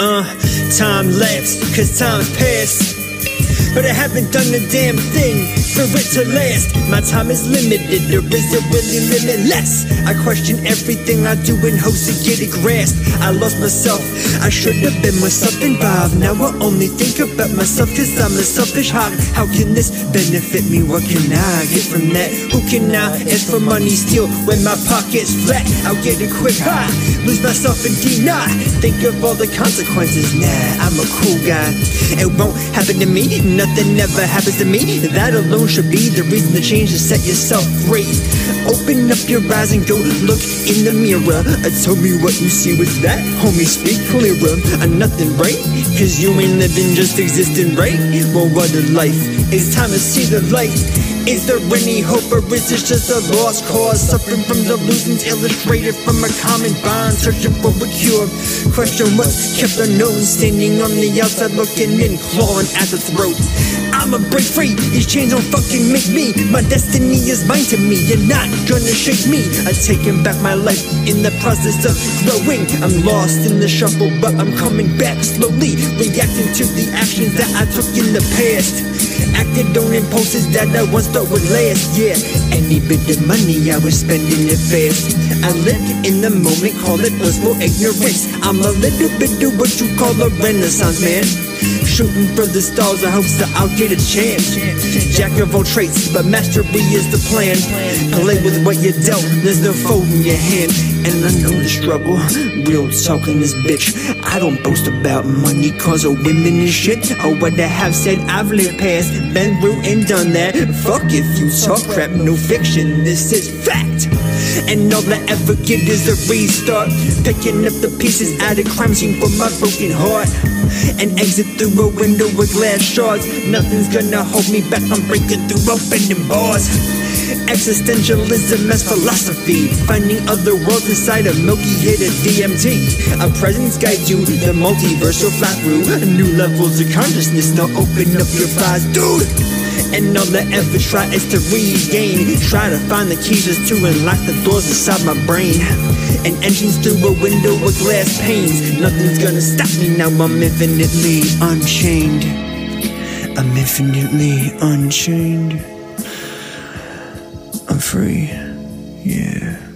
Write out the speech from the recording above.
uh, time lapse, cause time's past. But I haven't done a damn thing for it to last. My time is limited, or is it really limitless? I question everything I do in hopes to get it grasped. I lost myself, I should have been myself involved. Now I only think about myself cause I'm a selfish hog. How can this benefit me? What can I get from that? Who can I ask for money still when my pocket's flat? I'll get a quick high, lose myself and deny. Think of all the consequences. Nah, I'm a cool guy. It won't happen to me, nothing ever happens to me. That alone should be the reason to change to set yourself free. Open up your eyes and go look in the mirror. Uh, tell me what you see with that, homie. Speak clearer. Uh, nothing, right? Cause you ain't living, just existing, right? Well, what a life. It's time to see the light. Is there any hope or is this just a lost cause? Suffering from delusions illustrated from a common bond, searching for a cure. Question what's kept unknown, standing on the outside looking in, clawing at the throat. I'ma break free, these chains don't fucking make me. My destiny is mine to me, you're not gonna shake me. I'm taking back my life in the process of growing. I'm lost in the shuffle, but I'm coming back slowly, reacting to the actions that I took in the past. Acted on impulses that I once thought would last, yeah. Any bit of money I was spending it fast. I lived in the moment, call it blissful ignorance. I'm a little bit of what you call a renaissance man. Shooting for the stars in hopes that I'll get a chance. Jack of all traits, but mastery is the plan. Play with what you're dealt, there's no fold in your hand. And I know the struggle, real talking this bitch. I don't boast about money cause of women and shit. Or what I have said, I've lived past, been through and done that. Fuck if you talk crap, no fiction, this is fact. And all I ever get is a restart. Picking up the pieces out of crime scene for my broken heart. And exit through a window with glass shards. Nothing's gonna hold me back, I'm breaking through opening bars. Existentialism as philosophy, finding other worlds inside a milky of DMT. Our presence guides you, the multiversal flat through new levels of consciousness. Now open up your eyes, dude. And all I ever try is to regain. Try to find the keys just to unlock the doors inside my brain. And entrance through a window with glass panes. Nothing's gonna stop me now. I'm infinitely unchained. I'm infinitely unchained. I'm free. Yeah.